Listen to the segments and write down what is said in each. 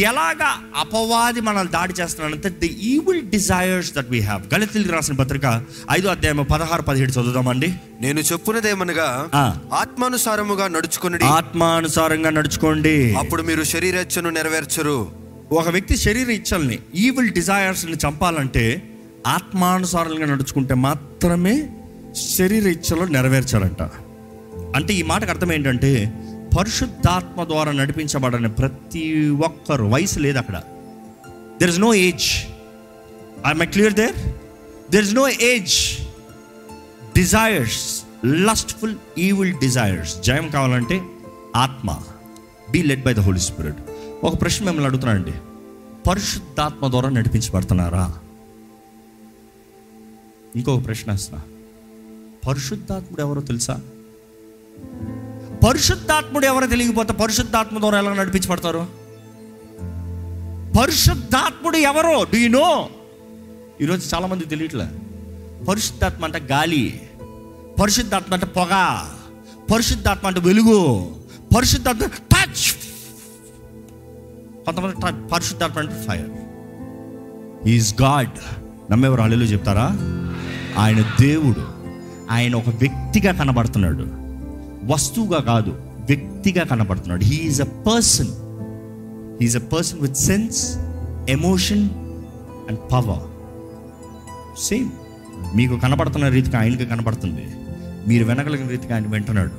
ఎలాగా అపవాది మనల్ని దాడి చేస్తున్నాడంటే the evil desires that we have గళితులకి రాసిన పత్రిక ఐదో అధ్యాయం పదహారు పదిహేడు చదువుదామండి. నేను చెప్పున్నదేమనగా. ఆత్మానుసారముగా నడుచుకొనుడి. ఆత్మానుసారంగా నడుచుకోండి. అప్పుడు మీరు శరీరచ్చను నెరవేర్చరు. ఒక వ్యక్తి శరీర ఇచ్చల్ని ఈవిల్ డిజైర్స్ని చంపాలంటే ఆత్మానుసారంగా నడుచుకుంటే మాత్రమే శరీర ఇచ్చలు నెరవేర్చాలంట. అంటే ఈ మాటకు అర్థం ఏంటంటే పరిశుద్ధాత్మ ద్వారా నడిపించబడని ప్రతి ఒక్కరు వయసు లేదు అక్కడ. There is no age I my clear there there is no age desires lustful evil desires జయం కావాలంటే ఆత్మ. Be led by the Holy Spirit ఒక ప్రశ్న మిమ్మల్ని అడుగుతున్నానండి. పరిశుద్ధాత్మ ద్వారా నడిపించబడుతున్నారా? ఇంకొక ప్రశ్న వేస్తున్నా. పరిశుద్ధాత్ముడు ఎవరో తెలుసా? పరిశుద్ధాత్ముడు ఎవరో తెలియకపోతే పరిశుద్ధాత్మ ద్వారా ఎలా నడిపించబడతారు? పరిశుద్ధాత్ముడు ఎవరో? డూ యు నో ఈరోజు చాలామంది తెలియట్లే. పరిశుద్ధాత్మ అంటే గాలి పరిశుద్ధాత్మ అంటే పొగ పరిశుద్ధాత్మ అంటే వెలుగు పరిశుద్ధాత్మ టచ్ కొంతమంది టచ్ పరిశుద్ధాత్మ అంటే ఫైర్ ఈజ్ గాడ్ నమ్మేవారు అల్లెలు చెప్తారా? ఆయన దేవుడు. ఆయన ఒక వ్యక్తిగా కనబడుతున్నాడు. వస్తువుగా కాదు వ్యక్తిగా కనబడుతున్నాడు. He's a person he's a person with sense emotion and power same మీకు కనబడుతున్న రీతిగా ఆయనకి కనబడుతుంది. మీరు వినగలిగిన రీతిగా ఆయన వింటున్నాడు.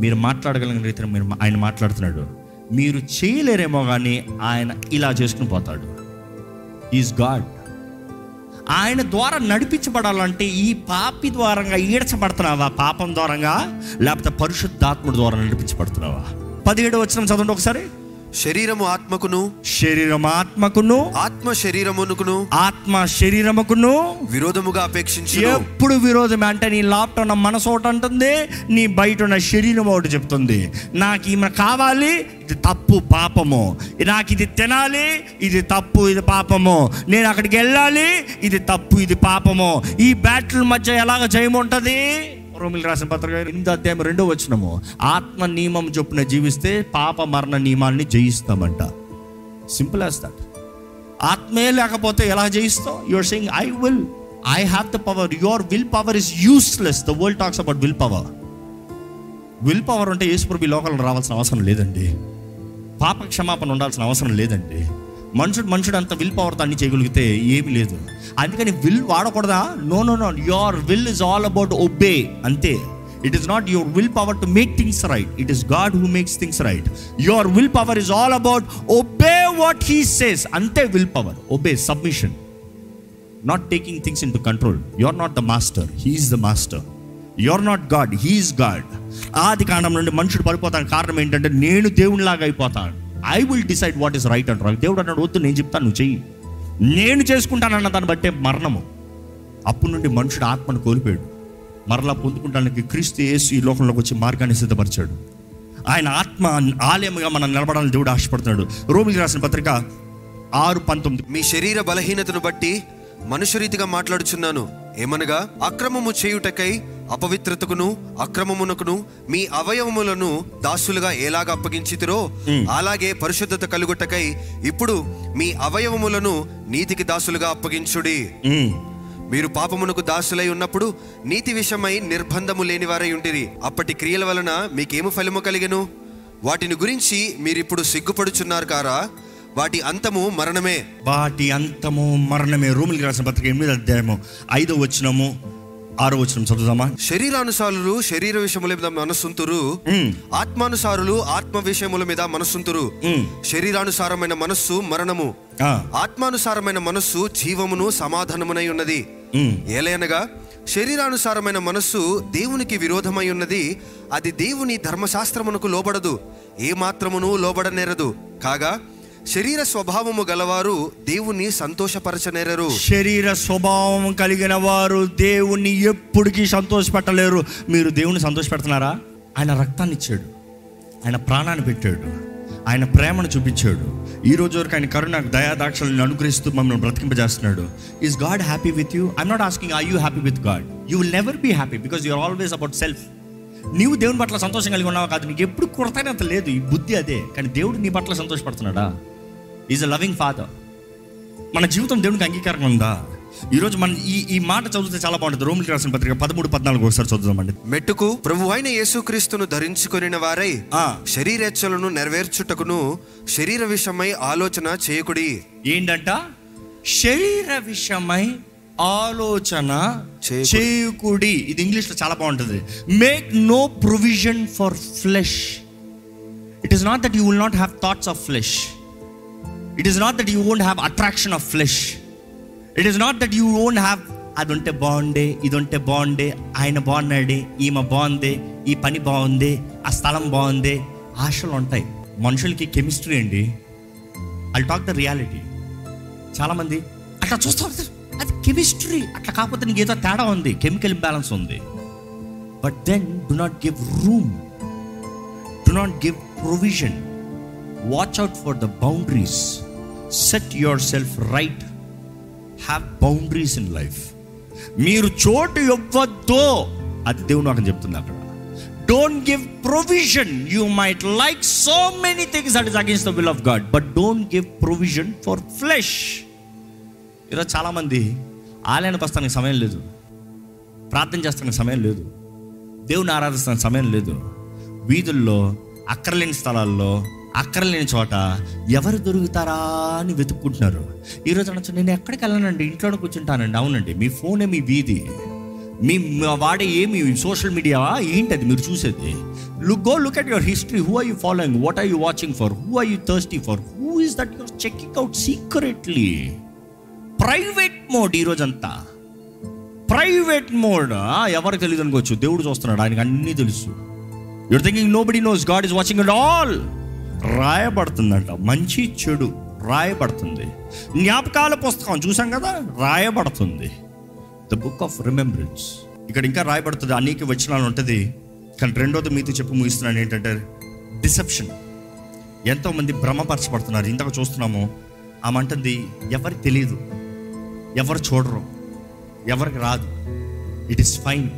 మీరు మాట్లాడగలిగిన రీతిగా మీరు ఆయన మాట్లాడుతున్నాడు. మీరు చేయలేరేమో కానీ ఆయన ఇలా చేసుకుని పోతాడు. ఈజ్ గాడ్ ఆయన ద్వారా నడిపించబడాలంటే ఈ పాపి ద్వారంగా ఈడ్చబడుతున్నావా? పాపం ద్వారంగా? లేకపోతే పరిశుద్ధాత్ముడి ద్వారా నడిపించబడుతున్నావా? పదిహేడు వచ్చిన చదవండి ఒకసారి. శరీరము ఆత్మకును శరీరం ఆత్మకును ఆత్మ శరీరమునకును ఆత్మ శరీరముకును విరోధముగా అపేక్షించు ఎప్పుడు విరోధమే అంటే నీ లోపట ఉన్న మనసు ఒకటి అంటుంది నీ బయట ఉన్న శరీరం ఒకటి చెప్తుంది. నాకు ఈమె కావాలి ఇది తప్పు పాపము. నాకు ఇది తినాలి ఇది తప్పు ఇది పాపము. నేను అక్కడికి వెళ్ళాలి ఇది తప్పు ఇది పాపము. ఈ బ్యాటిల్ మధ్య ఎలాగ జయం ఉంటుంది? రోమిల్ రాసిన పత్రిక ఎనిమిది అధ్యాయం రెండో వచ్చినము ఆత్మ నియమం చొప్పున జీవిస్తే పాప మరణ నియమాన్ని జయిస్తామంట. సింపుల్ యాజ్ దట్ ఆత్మే లేకపోతే ఎలా జయిస్తావు? Your saying I will I have the power your will power is useless the world talks about will power will power అంటే యేసుప్రభు లోకల్ లోకంలో రావాల్సిన అవసరం లేదండి. పాప క్షమాపణ ఉండాల్సిన అవసరం లేదండి. మనుషుడు మనుషుడు అంత విల్ పవర్తో అన్ని చేయగలిగితే ఏమీ లేదు. అందుకని will వాడకూడదా? No no no your will is all about obey అంతే. It is not your will power to make things right it is God who makes things right your will power is all about obey what he says అంతే will power obey submission not taking things into control you are not the master he's the master you are not God he's God ఆది కాండం నుండి మనుషుడు పడిపోతాను కారణం ఏంటంటే నేను దేవునిలాగా అయిపోతాను. I will decide what is right and wrong దేవుడు అన్నాడు వద్దు నేను చెప్తాను నువ్వు చెయ్యి. నేను చేసుకుంటానన్న దాన్ని బట్టే మరణము. అప్పటి నుండి మనుషుడు ఆత్మను కోల్పోయాడు. మరలా పొందుకుంటానికి క్రీస్తు యేసు ఈ లోకంలోకి వచ్చి మార్గాన్ని సిద్ధపరిచాడు. ఆయన ఆత్మ ఆలయముగా మనం నిలబడాలని దేవుడు ఆశపడుతున్నాడు. రోమికి రాసిన పత్రిక ఆరు పంతొమ్మిది. మీ శరీర బలహీనతను బట్టి మనుషురీతిగా మాట్లాడుచున్నాను. ఏమనగా అక్రమము చేయుటకై అపవిత్రతకును అక్రమమునకును మీ అవయవములను దాసులుగా ఎలాగ అప్పగించితిరో అలాగే పరిశుద్ధత కలుగుటకై ఇప్పుడు మీ అవయవములను నీతికి దాసులుగా అప్పగించుడి. మీరు పాపమునకు దాసులై ఉన్నప్పుడు నీతి విషయమై నిర్బంధము లేనివారై ఉండిరి. అప్పటి క్రియల వలన మీకేము ఫలము కలిగెను? వాటిని గురించి మీరిప్పుడు సిగ్గుపడుచున్నారు కారా? వాటి అంతము మరణమే. వాటి అంతము మరణమే. రూములకి రాసిన పత్రిక ఎనిమిది అధ్యాయము ఐదో వచ్చినము ఆరో వచ్చినం చదువుదామా శరీరానుసారులు శరీర విషయముల మీద మనస్సుంతురు. ఆత్మానుసారులు ఆత్మ విషయముల మీద మనస్సుంతురు. శరీరానుసారమైన మనస్సు మరణము. ఆత్మానుసారమైన మనస్సు జీవమును సమాధానమునై ఉన్నది ఉమ్. ఏలయనగా శరీరానుసారమైన మనస్సు దేవునికి విరోధమై ఉన్నది అది దేవుని ధర్మశాస్త్రమునకు లోబడదు ఏ మాత్రమును లోబడనేరదు కాగా శరీర స్వభావము గలవారు దేవుని సంతోషపరచనేరరు. శరీర స్వభావం కలిగిన వారు దేవుణ్ణి ఎప్పటికీ సంతోషపెట్టలేరు. మీరు దేవుణ్ణి సంతోషపెడుతున్నారా? ఆయన రక్తాన్ని ఇచ్చాడు ఆయన ప్రాణాన్ని పెట్టాడు. ఆయన ప్రేమను చూపించాడు. ఈ రోజు వరకు ఆయన కరుణ దయాదాక్షలను అనుగ్రహిస్తూ మమ్మల్ని బ్రతికింపజేస్తున్నాడు. Is God happy with you I'm not asking I you happy with God you will never be happy because you're always about self నీవు దేవుని పట్ల సంతోషం కలిగి ఉన్నావు కాదు. నీకు ఎప్పుడు కృతజ్ఞత లేదు. ఈ బుద్ధి అదే. కానీ దేవుడు నీ పట్ల సంతోషపడుతున్నాడా? ఈజ్ అ లవింగ్ ఫాదర్ మన జీవితం దేవునికి అంగీకారంగా ఉందా? ఈరోజు మన ఈ ఈ మాట చదివితే చాలా బాగుంటుంది. రోమిలికి రాసిన పత్రిక పదమూడు పద్నాలుగు ఒకసారి చదువుదామండి. మెట్టుకు ప్రభు అయిన యేసుక్రీస్తును ధరించుకొనిన వారై ఆ. శరీరేచ్ఛలను నెరవేర్చుటకును శరీర విషయమై ఆలోచన చేయకుడి. ఏంటంట? శరీర విషయమై ఆలోచన చేయకుడి. చేయకుడి. ఇది ఇంగ్లీష్లో చాలా బాగుంటుంది. Make no provision for flesh it is not that you will not have thoughts of flesh it is not that you won't have attraction of flesh it is not that you won't have అది ఉంటే బాగుండే ఇది ఉంటే బాగుండే ఆయన బాగున్నాడే ఈమె బాగుంది ఈ పని బాగుంది ఆ స్థలం బాగుంది ఆశలు ఉంటాయి. మనుషులకి కెమిస్ట్రీ అండి. ఐ టాక్ ద రియాలిటీ చాలామంది అట్లా చూస్తూ అది కెమిస్ట్రీ. అట్లా కాకపోతే నీకు ఏదో తేడా ఉంది కెమికల్ ఇంబ్యాలెన్స్ ఉంది. But then do not give room do not give provision watch out for the boundaries set yourself right have boundaries in life మీరు చోటు ఇవ్వద్దో అది దేవుడు నాకు చెప్తుంది అక్కడ. Don't give provision you might like so many things at is against the will of God but don't give provision for flesh ఈరోజు చాలామంది ఆలయానికి వస్తానికి సమయం లేదు. ప్రార్థన చేస్తానికి సమయం లేదు. దేవుని ఆరాధిస్తానికి సమయం లేదు. వీధుల్లో అక్కర్లేని స్థలాల్లో అక్కర్లేని చోట ఎవరు దొరుకుతారా అని వెతుక్కుంటున్నారు. ఈరోజు అనొచ్చు నేను ఎక్కడికి వెళ్ళానండి? ఇంట్లోనే కూర్చుంటానండి. అవునండి మీ ఫోనే మీ వీధి. మీ వాడే ఏమి? Social media? ఏంటి అది మీరు చూసేది? Look go look at your history who are you following what are you watching for who are you thirsty for who is that your checking out secretly private mode ఈరోజంతా private mode ఎవరు తెలియదు అనుకోవచ్చు దేవుడు చూస్తున్నాడు ఆయనకు అన్నీ తెలుసు. Your thinking nobody knows God is watching it all రాయబడుతుందంట. మంచి చెడు రాయబడుతుంది. జ్ఞాపకాల పుస్తకం చూసాం కదా? రాయబడుతుంది. ద బుక్ ఆఫ్ రిమెంబరెన్స్ ఇక్కడ ఇంకా రాయబడుతుంది. అనేక వచనాలు ఉంటుంది. కానీ రెండోది మీతో చెప్పి ముగిస్తున్నాను ఏంటంటే డిసెప్షన్ ఎంతోమంది భ్రమపరచబడుతున్నారు. ఇంతకు చూస్తున్నాము. ఆమె అంటుంది ఎవరికి తెలియదు ఎవరు చూడరు. ఎవరికి రాదు. It is fine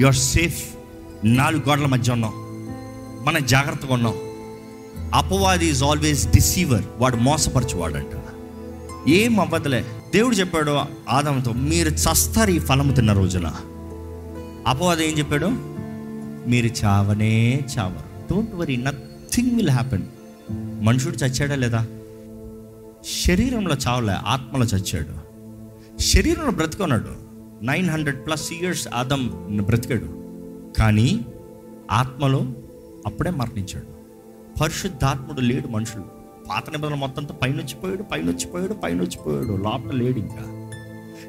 you are safe నాలుగు గోడల మధ్య ఉన్నాం. మనం జాగ్రత్తగా ఉన్నాం. అపవాది ఈజ్ ఆల్వేస్ డిసీవర్ వాడు మోసపరచువాడంట. ఏం అవ్వదులే. దేవుడు చెప్పాడు ఆదంతో మీరు చస్తారు ఈ ఫలము తిన్న రోజున. అపవాది ఏం చెప్పాడు? మీరు చావనే చావరు. Don't worry nothing will happen మనుషుడు చచ్చాడా లేదా? శరీరంలో చావలే ఆత్మలో చచ్చాడు. శరీరంలో బ్రతుకున్నాడు. Nine hundred plus years Adam బ్రతికాడు. కానీ ఆత్మలో అప్పుడే మరణించాడు. పరిశుద్ధాత్ముడు లేడు మనుషులు. పాత నిబంధన మొత్తంతో పైనొచ్చిపోయాడు పైనొచ్చిపోయాడు పైనొచ్చిపోయాడు. లోపల లేడు ఇంకా.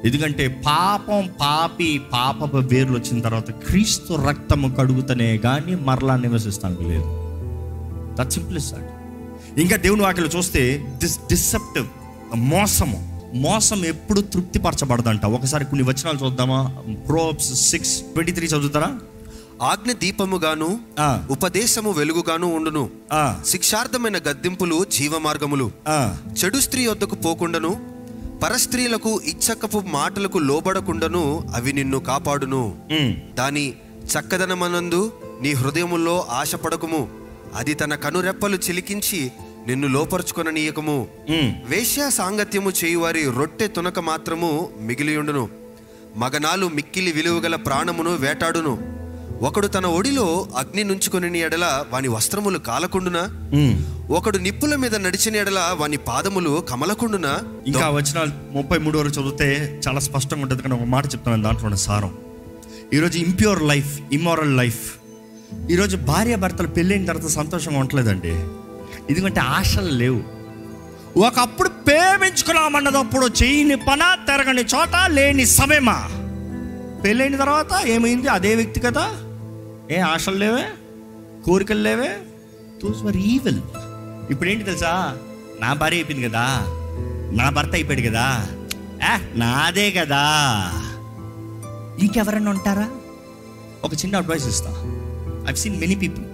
ఎందుకంటే పాపం పాపి పాపపు వేర్లు వచ్చిన తర్వాత క్రీస్తు రక్తము కడుగుతనే కానీ మరలా నివసిస్తానికి లేదు. దట్ సింపుల్ అండ్ ఇంకా దేవుని వాక్యలో చూస్తే దిస్ డిసెప్టివ్ మోసము. మోసం ఎప్పుడు తృప్తిపరచబడదంట. ఒకసారి కొన్ని వచనాలు చూద్దామా? ప్రోబ్స్ సిక్స్ ట్వంటీ త్రీ చదువుతారా? ఆజ్ఞ దీపముగాను ఉపదేశము వెలుగుగాను ఉండును. ఆ, శిక్షార్థమైన గద్దింపులు జీవమార్గములు. ఆ. చెడు స్త్రీ వద్దకు పోకుండాను పరస్త్రీలకు ఇచ్చకపు మాటలకు లోబడకుండాను అవి నిన్ను కాపాడును. దాని చక్కదనమనందు నీ హృదయములో ఆశపడకుము. అది తన కనురెప్పలు చిలికించి నిన్ను లోపరుచుకొననీయకము. వేశ్యా సాంగత్యము చేయువారి రొట్టె తునక మాత్రము మిగిలియుండును. మగనాలు మిక్కిలి విలువగల ప్రాణమును వేటాడును. ఒకడు తన ఒడిలో అగ్ని నుంచుకొని ఎడల వాని వస్త్రములు కాలకుండునా. ఒకడు నిప్పుల మీద నడిచిన ఎడల వాని పాదములు కమలకుండునా? ఇంకా వచ్చిన ముప్పై మూడు వరకు చదివితే చాలా స్పష్టంగా ఉంటుంది. కానీ ఒక మాట చెప్తాను దాంట్లో ఉన్న సారం. ఈరోజు ఇంప్యూర్ లైఫ్ ఇమ్మోరల్ లైఫ్ ఈరోజు భార్య భర్తలు పెళ్ళైన తర్వాత సంతోషంగా ఉండలేదండి. ఎందుకంటే ఆశలు లేవు. ఒకప్పుడు ప్రేమించుకున్నామన్నదప్పుడు చేయని పన తిరగని చోట లేని సమయమా? పెళ్ళైన తర్వాత ఏమైంది? అదే వ్యక్తి కదా? ఏ ఆశలు లేవే? కోరికలు లేవే? దోస్ వర్ ఈవిల్ ఇప్పుడు ఏంటి తెలుసా? నా భార్య అయిపోయింది కదా. నా భర్త అయిపోయాడు కదా. ఏ నాదే కదా. ఇంకెవరైనా ఉంటారా? ఒక చిన్న అడ్వైస్ ఇస్తా. ఐవ్ సీన్ మెనీ పీపుల్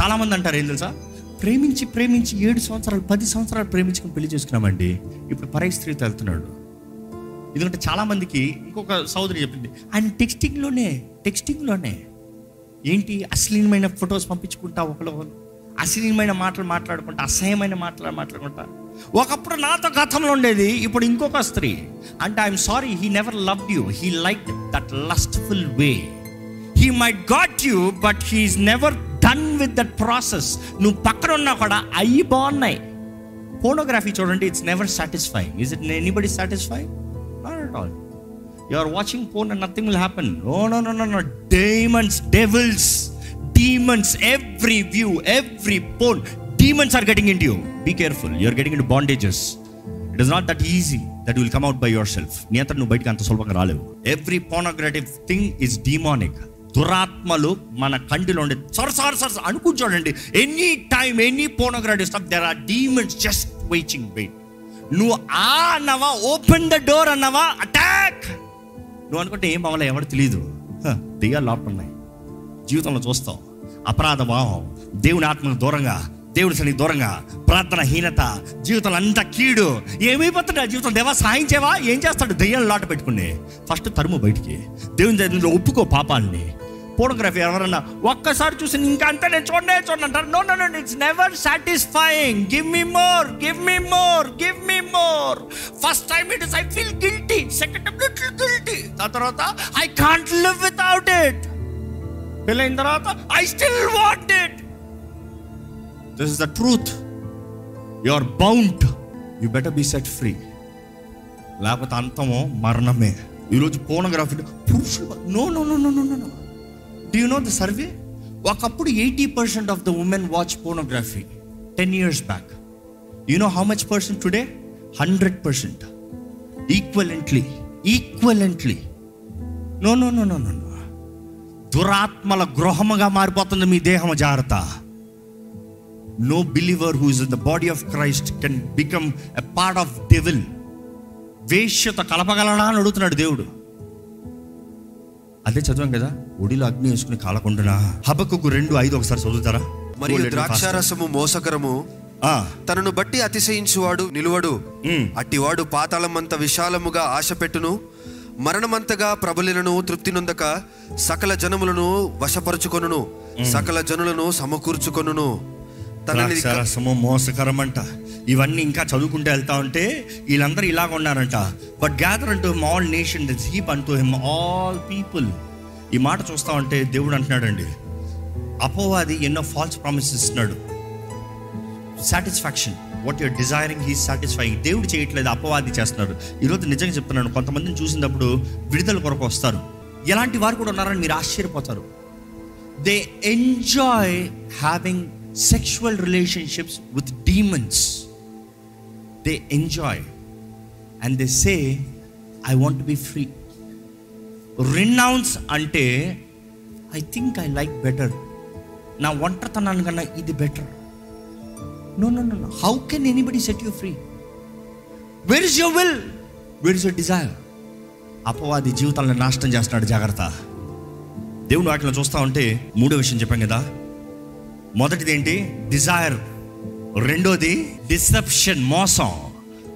చాలామంది అంటారు ఏం తెలుసా? ప్రేమించి ప్రేమించి ఏడు సంవత్సరాలు పది సంవత్సరాలు ప్రేమించుకుని పెళ్ళి చేసుకున్నామండి. ఇప్పుడు పరై స్త్రీతో వెళ్తున్నాడు ఎందుకంటే చాలామందికి ఇంకొక సోదరి చెప్పింది. ఆయన టెక్స్టింగ్లోనే టెక్స్టింగ్లోనే ఏంటి అశ్లీలమైన ఫొటోస్ పంపించుకుంటా ఒకళ్ళు అశ్లీనమైన అశ్లీలమైన మాటలు మాట్లాడుకుంటా అసహ్యమైన మాటలు మాట్లాడుకుంటా. ఒకప్పుడు నాతో గతంలో ఉండేది ఇప్పుడు ఇంకొక స్త్రీ. అంటే I'm sorry he never love you he like that lustful way he might got you but he's never done with that process నువ్వు పక్కన ఉన్నా కూడా అయ్యి బాగున్నాయి. ఫోటోగ్రఫీ చూడండి it's never satisfying is it anybody satisfy not at all you are watching phone and nothing will happen no no no no no diamonds devils demons every view every porn demons are getting in you be careful you're getting in bandages it is not that easy that will come out by yourself నీ అంతా నువ్వు బయటకు అంత సులభంగా రాలేవు. Every pornographic thing is demonic దురాత్మలు మన కంటిలో ఉండే సర్ సార్ సర్ అనుకుని చూడండి any time any pornographic stuff there are demons just waiting wait నువ్వు ఆ అన్నవా ఓపెన్ ద డోర్ అన్నవా అటాక్ నువ్వు అనుకుంటే ఏం అవ్వాలి ఎవరు తెలియదు దెయ్యాలు లోపల ఉన్నాయి జీవితంలో చూస్తాం. అపరాధ భావం దేవుని ఆత్మకు దూరంగా దేవుడి శని దూరంగా ప్రార్థన హీనత జీవితంలో అంతా కీడు ఏమైపోతుంది ఆ జీవితం దేవా సాయం ఏం చేస్తాడు? దెయ్యాలు లాట పెట్టుకుని ఫస్ట్ తరుము బయటికి. దేవుని దగ్గర ఒప్పుకో పాపాలని. పోర్నోగ్రఫీ ఎవరన్నా ఒక్కసారి చూసి ఇంకా అంతే నేను చూడనే చూడండి అంటారు. No no no it's never satisfying give me more give me more give me more first time it is I feel guilty second time little guilty ఆ తర్వాత I can't live without it పెళ్ళైన తర్వాత I still want it this is the truth you are bound you better be set free లేకపోతే అంతమో మరణమే. ఈరోజు pornography పురుషులు no no no no no no do you know the survey ఒకప్పుడు eighty percent of the women watch pornography ten years back you know how much percent today hundred percent equivalently equivalently no no no no no no దురాత్మల గృహముగా మారిపోతుంది మీ దేహం జాగ్రత్త. No believer who is in the body of Christ can become a part of devil వేష్యత కలపగలడా అని అడుగుతున్నాడు దేవుడు. అదే చదివాం కదా? ఒడిలో అగ్ని వేసుకుని కాలకుంటున్నా హబక్కు రెండు ఐదు ఒకసారి చదువుతారా? మరియు ద్రాక్షారసము మోసకరము తనను బట్టి అతిశయించువాడు నిలువడు. అట్టివాడు పాతాళమంత విశాలముగా ఆశపెట్టును మరణమంతగా ప్రబలినను తృప్తి నొందక సకల జనములను వశపరుచుకొనును సకల జనులను సమకూర్చుకొనును. ద్రాక్షారసము మోసకరమంట. ఇవన్నీ ఇంకా చదువుకుంటూ వెళ్తా ఉంటే వీళ్ళందరూ ఇలాగ ఉన్నారంట. But gather unto all nation heap unto him all people ఈ మాట చూస్తా ఉంటే దేవుడు అంటున్నాడండి అపోవాది ఎన్నో ఫాల్స్ ప్రామిసెస్ ఇస్తున్నాడు. Satisfaction what you're desiring he satisfying దేవుడు చేయట్లేదు అపవాది చేస్తున్నారు. ఈరోజు నిజంగా చెప్తున్నాను కొంతమందిని చూసినప్పుడు విడుదల కొరకు వస్తారు. ఎలాంటి వారు కూడా ఉన్నారని మీరు ఆశ్చర్యపోతారు. They enjoy having sexual relationships with demons they enjoy and they say I want be free renounce అంటే I think I like better నా ఒంటరితనాన్ని కన్నా ఇది better no no no how can anybody set you free where is your will where is your desire అపవాది జీవితాలను నాశనం చేస్తున్నాడు జాగ్రత్త. దేవుని వాటిలో చూస్తా ఉంటే మూడో విషయం చెప్పాం కదా. మొదటిది ఏంటి? డిజైర్ రెండోది డిసెప్షన్ మోసం.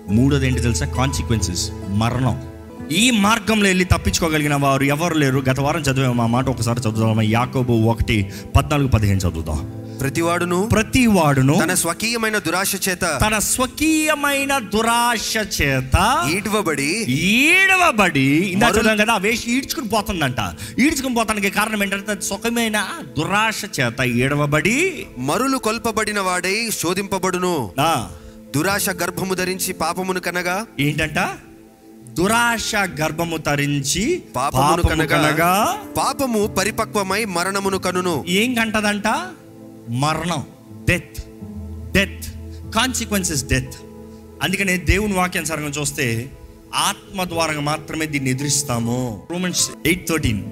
మూడోది ఏంటి తెలుసా? కాన్సిక్వెన్సెస్ మరణం. ఈ మార్గంలో వెళ్ళి తప్పించుకోగలిగిన వారు ఎవరు లేరు? గత వారం చదివాము ఆ మాట ఒకసారి చదువుదాం యాకోబు ఒకటి పద్నాలుగు పదిహేను చదువుదాం. ప్రతివాడును ప్రతి వాడును తన స్వకీయమైన దురాశ చేత తన స్వకీయమైన దురాశ చేత ఈడ్వబడి ఈడవబడి ఇందా చదివాం కదా వేసి ఈడ్చుకుని పోతుందంట. ఈడ్చుకుని పోతానికి కారణం ఏంటంటే సుఖమైన దురాశ చేత ఈడవబడి మరులు కొల్పబడిన వాడై శోధింపబడును. ఆ, దురాశ గర్భము ధరించి పాపమును కనగా ఏంటంట? దురాశ గర్భము తరించి పాపము కనగా పాపము పరిపక్వమై మరణమును కనును. ఏం కంటదంట? మరణం. డెత్ డెత్ కాన్సిక్వెన్సెస్ డెత్ అందుకనే దేవుని వాక్యానుసారంగా చూస్తే ఆత్మ ద్వారా మాత్రమే దీన్ని ఎదురిస్తాము. రోమన్స్ ఎయిట్ థర్టీన్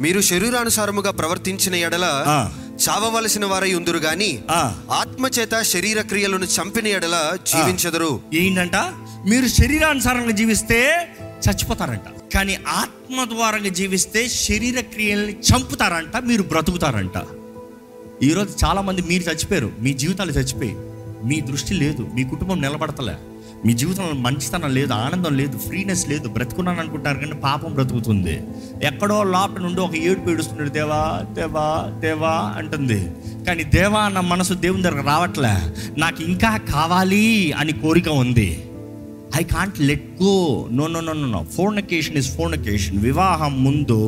మీరు శరీరానుసారముగా ప్రవర్తించిన ఎడల. చావవలసిన వారై ఉందురు గాని. ఆత్మచేత శరీర క్రియలను చంపిన ఎడల జీవించదరు. ఏంటంట? మీరు శరీరానుసారంగా జీవిస్తే చచ్చిపోతారంట. కానీ ఆత్మ ద్వారంగా జీవిస్తే శరీర క్రియల్ని చంపుతారంట మీరు బ్రతుకుతారంట. ఈరోజు చాలా మంది మీరు చచ్చిపోయారు మీ జీవితాలు చచ్చిపోయి మీ దృష్టి లేదు మీ కుటుంబం నిలబడతలే. మీ జీవితంలో మంచితనం లేదు ఆనందం లేదు ఫ్రీనెస్ లేదు బ్రతుకున్నాను అనుకుంటారు కానీ పాపం బ్రతుకుతుంది. ఎక్కడో లోపల నుండి ఒక ఏడుపు ఏడుస్తున్నాడు దేవా దేవా దేవా అంటుంది. కానీ దేవా అన్న మనసు దేవుని దగ్గర రావట్లే. నాకు ఇంకా కావాలి అని కోరిక ఉంది. I can't let go no no no no fornication is fornication వివాహం ముందు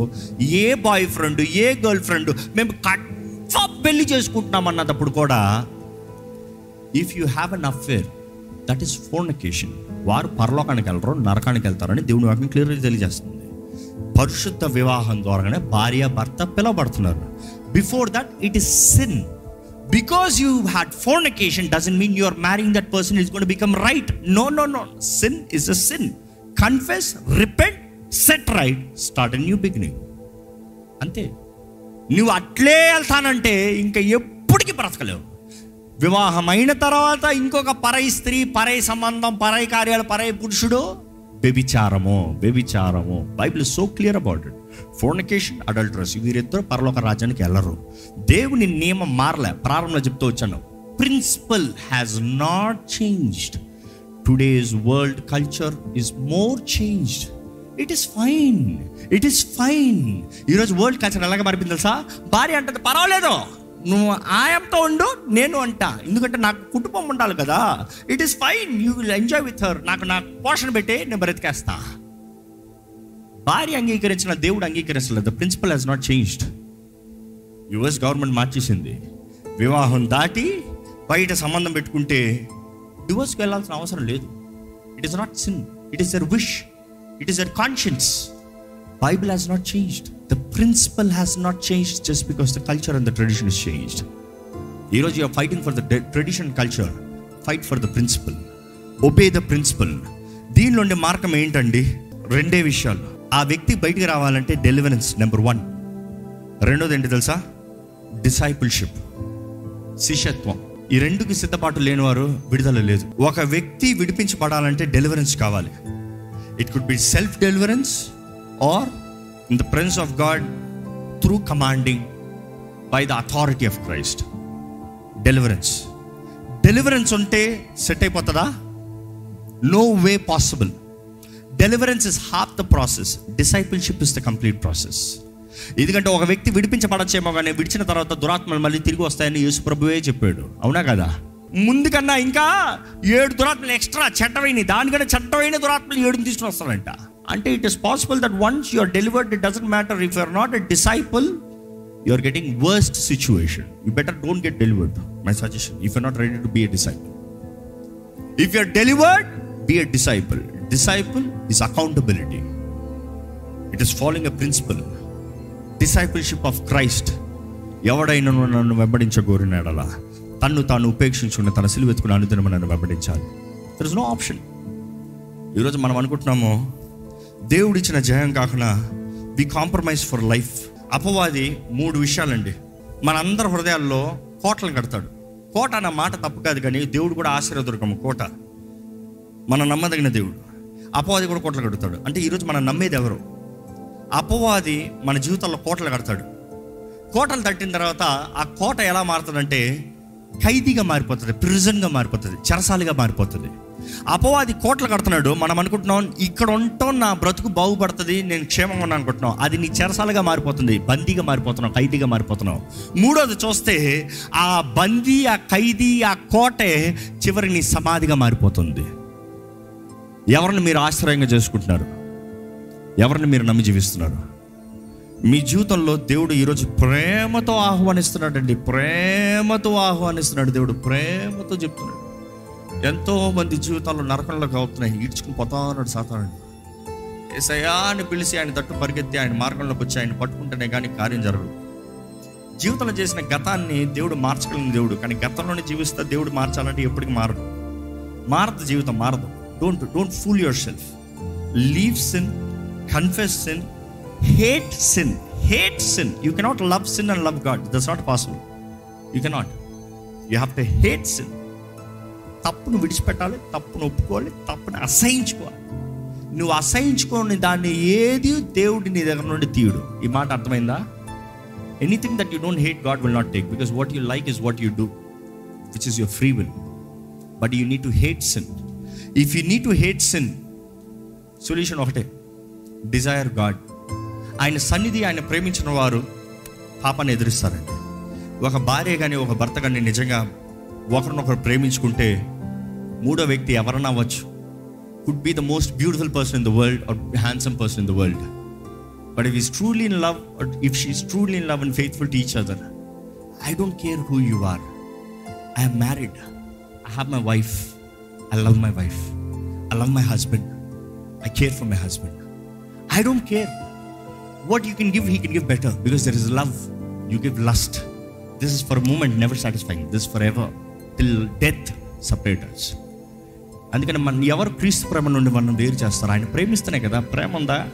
a boyfriend a girlfriend మేము కన్ఫర్మ్ పెళ్ళి చేసుకుంటున్నాం అన్నప్పుడు కూడా if you have an affair that is fornication వారు పరలోకానికి వెళ్ళరు నరకానికి వెళ్తారని దేవుని వాక్యం క్లియర్గా తెలియజేస్తుంది. పరిశుద్ధ వివాహం ద్వారానే భార్య భర్త పిలవబడుతున్నారు. Before that it is sin because you had fornication doesn't mean you're marrying that person is gone become right no no no sin is a sin confess repent set right start a new beginning అంతే. నువ్వు అట్లే వెళ్తానంటే ఇంకా ఎప్పటికీ బ్రతకలేవు. వివాహం అయిన తర్వాత ఇంకొక పరై స్త్రీ పరై సంబంధం పరై కార్యాలు పరై పురుషుడు? వ్యభిచారము వ్యభిచారము. Bible so clear about it fornication adulterous వీరిద్దరు పరలోక రాజ్యానికి వెళ్ళరు దేవుని నియమం మారలే. ప్రారంభంలో చెప్తూ వచ్చాను. Principle has not changed today's world culture is more changed it is fine it is fine ఈరోజు వరల్డ్ కల్చర్ ఎలాగ మారిపోయింది తెలుసా? భార్య అంటది పర్వాలేదు. నువ్వు ఆయంతో ఉండు నేను అంట. ఎందుకంటే నాకు కుటుంబం ఉండాలి కదా. It is fine you will enjoy with her నాకు నాకు పోషణ పెట్టి నేను బ్రతికేస్తా. భార్య అంగీకరించిన దేవుడు అంగీకరించలేదు. Principle has not changed US government మార్చేసింది. వివాహం దాటి బయట సంబంధం పెట్టుకుంటే డివోర్స్కి వెళ్ళాల్సిన అవసరం లేదు. It is not sin it is your wish it is your conscience Bible has not changed the principle has not changed just because the culture and the tradition is changed ఈరోజు you're fighting for the tradition culture fight for the principle obey the principle దీనిలో ఉండే మార్గం ఏంటండి? రెండే విషయాలు. ఆ వ్యక్తి బయటికి రావాలంటే డెలివరెన్స్ నెంబర్ వన్ రెండోది ఏంటి తెలుసా? డిసైపుల్షిప్ శిష్యత్వం. ఈ రెండుకి సిద్ధపాటు లేనివారు విడుదల లేదు. ఒక వ్యక్తి విడిపించబడాలంటే డెలివరెన్స్ కావాలి. It could be self deliverance or in the prince of God through commanding by the authority of Christ deliverance deliverance ఉంటే సెట్ అయిపోతుందా? No way possible deliverance is half the process discipleship is the complete process ఎందుకంటే ఒక వ్యక్తి విడిపించబడచ్చేమో కానీ విడిచిన తర్వాత దురాత్మలు మళ్ళీ తిరిగి వస్తాయని యేసు ప్రభువే చెప్పాడు. అవునా కదా? ముందుకన్నా ఇంకా ఏడు దురాత్మలు ఎక్స్ట్రా చెట్టవైన దానికంటే చెట్టవైన దురాత్మలు ఏడుని తీసుకుని వస్తాడంట అంటే it is possible that once you are delivered it doesn't matter if you're not a disciple you are getting worst situation you better don't get delivered my suggestion if you not ready to be a disciple if you are delivered be a disciple disciple is accountability it is following a principle discipleship of Christ ఎవడైనా నన్ను వెంబడించగోరినాడలా తన్ను తాను ఉపేక్షించుకున్న తన సిలువెత్తుకున్న అనుదినం నన్ను వెంబడించాలి. There is no option ఈరోజు మనం అనుకుంటున్నాము దేవుడిచ్చిన జయం కాకుండా వి కాంప్రమైజ్ ఫర్ లైఫ్ అపవాది మూడు విషయాలండి. మనందరి హృదయాల్లో కోటలు కడతాడు. కోట అన్న మాట తప్పు కాదు కానీ దేవుడు కూడా ఆశీర్వదుర్గము కోట. మన నమ్మదగిన దేవుడు. అపవాది కూడా కోటలు కడతాడు. అంటే ఈరోజు మనం నమ్మేది ఎవరు? అపవాది మన జీవితంలో కోటలు కడతాడు. కోటలు తట్టిన తర్వాత ఆ కోట ఎలా మారుతుందంటే ఖైదీగా మారిపోతుంది ప్రిజన్గా మారిపోతుంది చెరసాలిగా మారిపోతుంది. అపవాది కోట్లు కడుతున్నాడు మనం అనుకుంటున్నాం ఇక్కడ ఉంటాం నా బ్రతుకు బాగుపడుతుంది నేను క్షేమంగా ఉన్నాను అనుకుంటున్నాం. అది నీ చెరసాలుగా మారిపోతుంది బందీగా మారిపోతున్నావు ఖైదీగా మారిపోతున్నావు. మూడోది చూస్తే ఆ బందీ ఆ ఖైదీ ఆ కోటే చివరి నీ సమాధిగా మారిపోతుంది. ఎవరిని మీరు ఆశ్రయంగా చేసుకుంటున్నారు? ఎవరిని మీరు నమ్మి జీవిస్తున్నారు? మీ జీవితంలో దేవుడు ఈరోజు ప్రేమతో ఆహ్వానిస్తున్నాడండి. ప్రేమతో ఆహ్వానిస్తున్నాడు దేవుడు. ప్రేమతో చెప్తున్నాడు. ఎంతో మంది జీవితాల్లో నరకంలోకి అవుతున్నాయి ఈడ్చుకుని పోతా ఉన్నాడు సాతానుడు. అని పిలిచి ఆయన తట్టు పరిగెత్తి ఆయన మార్గంలోకి వచ్చి ఆయన పట్టుకుంటేనే కానీ కార్యం జరగదు. జీవితంలో చేసిన గతాన్ని దేవుడు మార్చగలిగిన దేవుడు. కానీ గతంలోనే జీవిస్తే దేవుడు మార్చాలంటే ఎప్పటికీ మారదు మారదు జీవితం మారదు. Don't don't fool yourself leave sin confess sin hate sin hate sin you cannot love sin and love God that's not possible you cannot you have to hate sin తప్పును విడిచిపెట్టాలి తప్పును ఒప్పుకోవాలి తప్పును అసహించుకోవాలి. నువ్వు అసహించుకోని దాన్ని ఏది దేవుడి నీ దగ్గర నుండి తీయుడు. ఈ మాట అర్థమైందా? Anything that you don't hate God will not take because what you like is what you do which is your free will but you need to hate sin if you need to hate sin solution ఒకటే. Desire God ఆయన సన్నిధి ఆయన ప్రేమించిన వారు పాపాన్ని ఎదురిస్తారండి. ఒక భార్య కానీ ఒక భర్త కానీ నిజంగా ఒకరినొకరు ప్రేమించుకుంటే మూడో వ్యక్తి ఎవరన్నా అవ్వచ్చు. Could be the most beautiful person in the world or handsome person in the world but if is truly in love if she's truly in love and faithful to each other I don't care who you are I am married I have my wife I love my wife I love my husband I care for my husband I don't care what you can give he can give better because there is love you give lust this is for moment never satisfying this forever till death separators అందుకని మన ఎవరు క్రీస్తు ప్రేమ నుండి మనం వేరు చేస్తారు ఆయన ప్రేమిస్తేనే కదా. ప్రేమ ఉందా?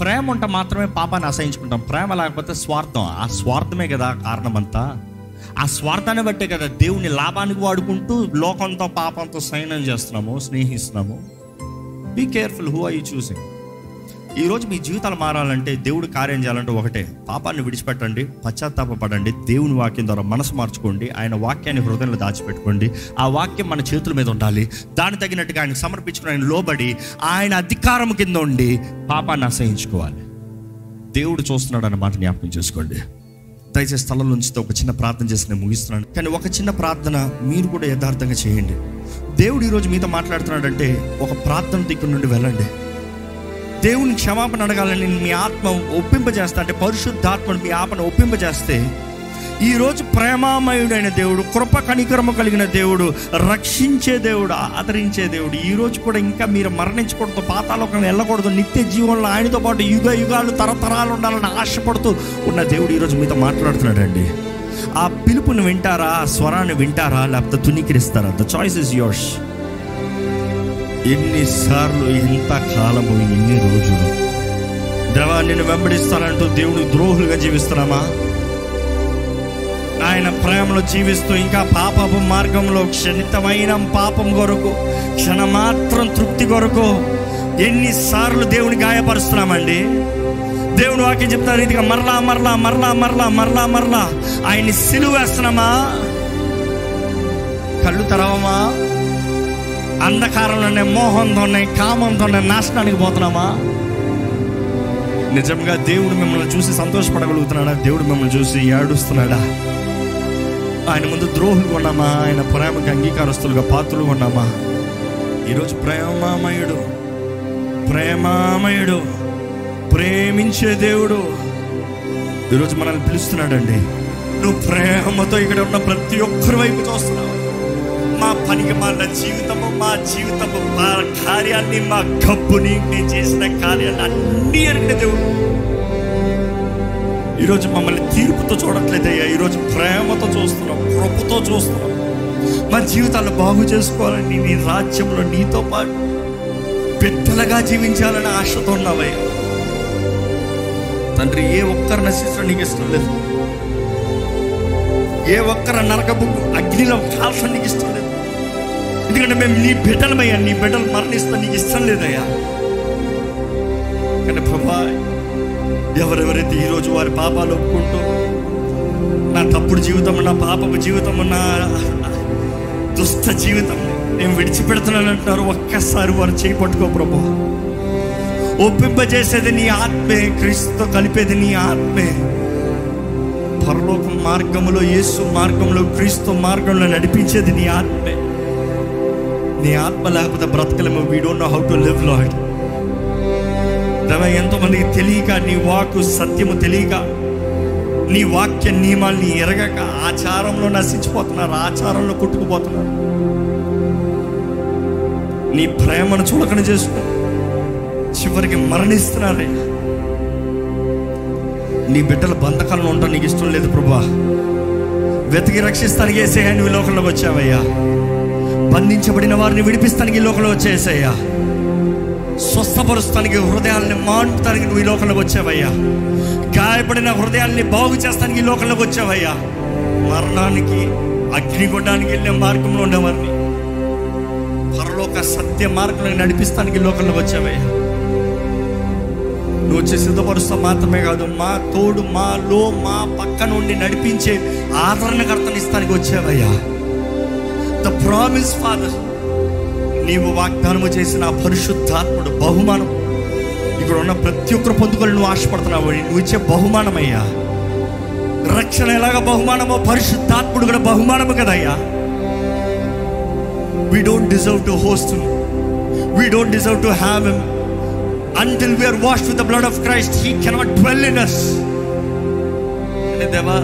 ప్రేమ ఉంటే మాత్రమే పాపాన్ని అసహించుకుంటాం ప్రేమ లేకపోతే స్వార్థం. ఆ స్వార్థమే కదా కారణం అంతా ఆ స్వార్థాన్ని బట్టే కదా దేవుని లాభానికి వాడుకుంటూ లోకంతో పాపంతో సైన్యం చేస్తున్నాము స్నేహిస్తున్నాము. Be careful who are you choosing ఈరోజు మీ జీవితాలు మారాలంటే దేవుడు కార్యం చేయాలంటే ఒకటే. పాపాన్ని విడిచిపెట్టండి పశ్చాత్తాపపడండి దేవుని వాక్యం ద్వారా మనసు మార్చుకోండి ఆయన వాక్యాన్ని హృదయంలో దాచిపెట్టుకోండి. ఆ వాక్యం మన చేతుల మీద ఉండాలి. దాని తగినట్టుగా ఆయన సమర్పించుకుని ఆయన లోబడి ఆయన అధికారం కింద ఉండి పాపాన్ని అసహించుకోవాలి దేవుడు చూస్తున్నాడు అన్న మాట జ్ఞాపకం చేసుకోండి. దయచేసి స్థలం నుంచి ఒక చిన్న ప్రార్థన చేసి నేను ముగిస్తున్నాను. కానీ ఒక చిన్న ప్రార్థన మీరు కూడా యథార్థంగా చేయండి. దేవుడు ఈరోజు మీతో మాట్లాడుతున్నాడంటే ఒక ప్రార్థన దిక్కు నుండి వెళ్ళండి. దేవుని క్షమాపణ అడగాలని మీ ఆత్మ ఒప్పింపజేస్తా అంటే పరిశుద్ధాత్మను మీ ఆత్మను ఒప్పింపజేస్తే ఈరోజు ప్రేమామయుడైన దేవుడు కృప కనికరము కలిగిన దేవుడు రక్షించే దేవుడు ఆదరించే దేవుడు ఈరోజు కూడా ఇంకా మీరు మరణించకూడదు పాతాలోకం వెళ్ళకూడదు నిత్య జీవనంలో ఆయనతో పాటు యుగ యుగాలు తరతరాలు ఉండాలని ఆశపడుతూ ఉన్న దేవుడు ఈరోజు మీతో మాట్లాడుతున్నాడండి. ఆ పిలుపుని వింటారా ఆ స్వరాన్ని వింటారా లేకపోతే తునికిరిస్తారా ద చాయిస్ ఇస్ యోర్స్ ఎన్నిసార్లు ఎంత కాలము ఎన్ని రోజులు. దేవా నేను వెంబడిస్తానంటూ దేవుడు ద్రోహులుగా జీవిస్తున్నామా? ఆయన ప్రేమలో జీవిస్తూ ఇంకా పాపపు మార్గంలో క్షణితమైన పాపం కొరకు క్షణమాత్రం తృప్తి కొరకు ఎన్నిసార్లు దేవుని గాయపరుస్తున్నామండి. దేవుని వాక్యం చెప్తారు రీతిగా మరలా మరలా మరలా మరలా మరలా మరలా ఆయన్ని సిలువేస్తున్నామా? కళ్ళు తెరవమా? అంధకారంలోనే మోహంతోనే కామంతోనే నాశనానికి పోతున్నామా? నిజంగా దేవుడు మిమ్మల్ని చూసి సంతోషపడగలుగుతున్నాడా? దేవుడు మిమ్మల్ని చూసి ఏడుస్తున్నాడా? ఆయన ముందు ద్రోహులు ఉన్నామా ఆయన ప్రేమకి అంగీకారస్తులుగా పాత్రలు ఉన్నామా ఈరోజు ప్రేమామయుడు ప్రేమామయుడు ప్రేమించే దేవుడు ఈరోజు మనల్ని పిలుస్తున్నాడండి. నువ్వు ప్రేమతో ఇక్కడ ఉన్న ప్రతి ఒక్కరి వైపు చూస్తున్నావు. మా పనికి మా జీవితం మా జీవితము మా కార్యాన్ని మా కబ్బుని నేను చేసిన కార్యాన్ని అన్ని ఎరిగిన దేవుడు. ఈరోజు మమ్మల్ని తీర్పుతో చూడట్లేదయ్యా. ఈరోజు ప్రేమతో చూస్తున్నాం కృపతో చూస్తున్నాం. మా జీవితాలను బాగు చేసుకోవాలని నీ రాజ్యంలో నీతో పాటు పెద్దలుగా జీవించాలని ఆశతో ఉన్నావయ్యా తండ్రి ఏ ఒక్కరు నశించడం నీకు ఇష్టం లేదు. ఏ ఒక్కరు నరకపు అగ్నిలో కాల్చడం నీకు ఇష్టం లేదు. ఎందుకంటే మేము నీ బిడ్డలమయ్యా నీ బిడ్డలు మరణిస్తా నీకు ఇష్టం లేదయ్యా. కానీ ప్రభా ఎవరెవరైతే ఈరోజు వారి పాపాలు ఒప్పుకుంటూ నా తప్పుడు జీవితం నా పాపపు జీవితం నా దుష్ట జీవితం నేను విడిచిపెడుతున్నానంటున్నారు ఒక్కసారి వారు చేపట్టుకో ప్రభు. ఒప్పింపజేసేది నీ ఆత్మే క్రీస్తుతో కలిపేది నీ ఆత్మే. పరలోక మార్గంలో యేసు మార్గంలో క్రీస్తు మార్గంలో నడిపించేది నీ ఆత్మే. నీ ఆత్మ లేకపోతే బ్రతకలేము. We don't know how to live Lord దేవా ఎంతో తెలియక నీ వాక్ సత్యము తెలియక నీ వాక్య నియమాల్ని ఎరగక ఆచారంలో నశించిపోతున్నారు ఆచారంలో కొట్టుకుపోతున్నారు. నీ ప్రేమను చులకన చేసుకుని చివరికి మరణిస్తున్నారే. నీ బిడ్డల బంధకాలను ఉండడం నీకు ఇష్టం లేదు ప్రభా. వెతికి రక్షిస్తానికి వేసే నువ్వు లోకంలోకి వచ్చావయ్యా. బంధించబడిన వారిని విడిపిస్తానికి ఈ లోకంలో వచ్చేసయ్యా. స్వస్థపరుస్తానికి హృదయాల్ని మాన్పుతానికి నువ్వు ఈ లోకంలోకి వచ్చావయ్యా. గాయపడిన హృదయాల్ని బాగు చేస్తానికి ఈ లోకంలోకి వచ్చావయ్యా. మరణానికి అగ్నిగుండానికి వెళ్ళే మార్గంలో ఉండేవారిని పరలోక సత్య మార్గంలో నడిపిస్తానికి లోకంలోకి వచ్చావయ్యా. నువ్వు వచ్చి సిద్ధపరుస్తా మాత్రమే కాదు మా తోడు మాలో మా పక్క నుండి నడిపించే ఆదరణకర్తనిస్తానికి వచ్చావయ్యా. ద ప్రామిస్ ఫాదర్ నీవు వాగ్దానము చేసిన పరిశుద్ధాత్ముడు బహుమానం. ఇక్కడ ఉన్న ప్రతి ఒక్కరు పొందుకొని నువ్వు ఆశపడుతున్నావు. నువ్వు ఇచ్చే బహుమానమయ్యా. రక్షణ ఎలాగ బహుమానమో పరిశుద్ధాత్ముడు కూడా బహుమానము కదయ్యా. We don't deserve to host we don't deserve to have him until we're wash with the blood of Christ he cannot dwell in us దేవా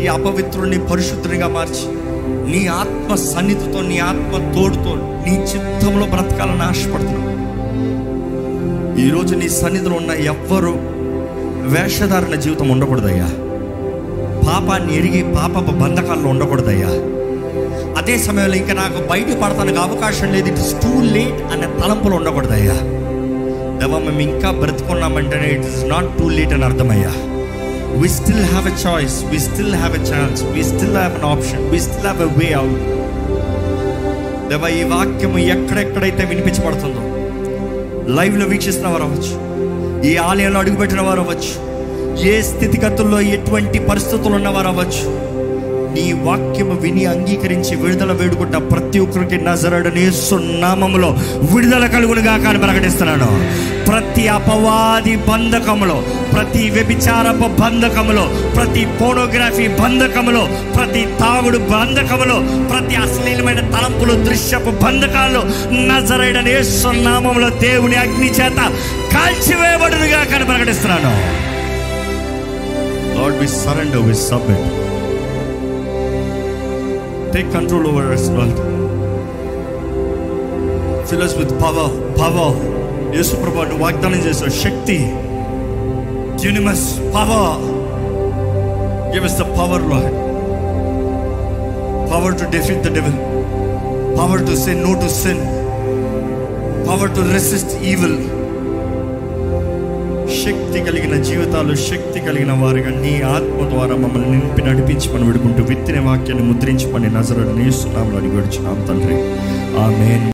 ఈ అపవిత్రుడిని పరిశుద్ధునిగా మార్చి నీ ఆత్మ సన్నిధితో నీ ఆత్మ తోడుతో నీ చిత్తంలో బ్రతకాలని ఆశపడుతున్నావు ఈరోజు నీ సన్నిధిలో ఉన్న ఎవ్వరు వేషధారణ జీవితం ఉండకూడదయ్యా. పాపాన్ని ఎరిగి పాప బంధకాల్లో ఉండకూడదయ్యా. అదే సమయంలో ఇంకా నాకు బయట పడతానికి అవకాశం లేదు. ఇట్ ఇస్ టూ లేట్ అనే తలంపులు ఉండకూడదయ్యా. దేవా మేము ఇంకా బ్రతుకున్నామంటేనే it is not too late అని అర్థమయ్యా. We still have a choice we still have a chance we still have an option we still have a way out దేవా ఈ వాక్యము ఎక్కడెక్కడైతే వినిపించబడుతుందో లైవ్లో వీక్షిస్తున్న వారు అవ్వచ్చు ఈ ఆలయంలో అడుగుపెట్టిన వారు అవ్వచ్చు ఏ స్థితిగతుల్లో ఎటువంటి పరిస్థితులు ఉన్నవారు అవ్వచ్చు నీ వాక్యము విని అంగీకరించి విడుదల వేడుకుంటా ప్రతి ఒక్కరికి నజరడని సున్నామములో విడుదల కలుగునుగా కానీ ప్రకటిస్తున్నాను. ప్రతి అపవాది బంధకములో ప్రతి వ్యభిచారపు బంధకములో ప్రతి పోనోగ్రఫీ బంధకములో ప్రతి తాగుడు బంధకములో ప్రతి అశ్లీలమైన తలంపులు దృశ్యపు బంధకాలు నజరైన నామంలో దేవుని అగ్ని చేత కాల్చివేయబడునుగా కానీ ప్రకటిస్తున్నాను Lord, we surrender, we submit. Take control over us, Lord. Fill us with power, power. Yesu ప్రభా వాగ్దానం చేసిన శక్తి యూనిమస్ power. Give is the power Lord power to defeat the devil power to sin no to sin. Power to resist evil శక్తి కలిగిన జీవితాలు శక్తి కలిగిన వారిగా నీ ఆత్మ ద్వారా మమ్మల్ని నింపి నడిపించి మనం విడుకుంటూ విత్తిన వాక్యాన్ని ముద్రించి పని నజరని నేస్తున్నాం అని విడుచున్నాం తండ్రి. ఆమె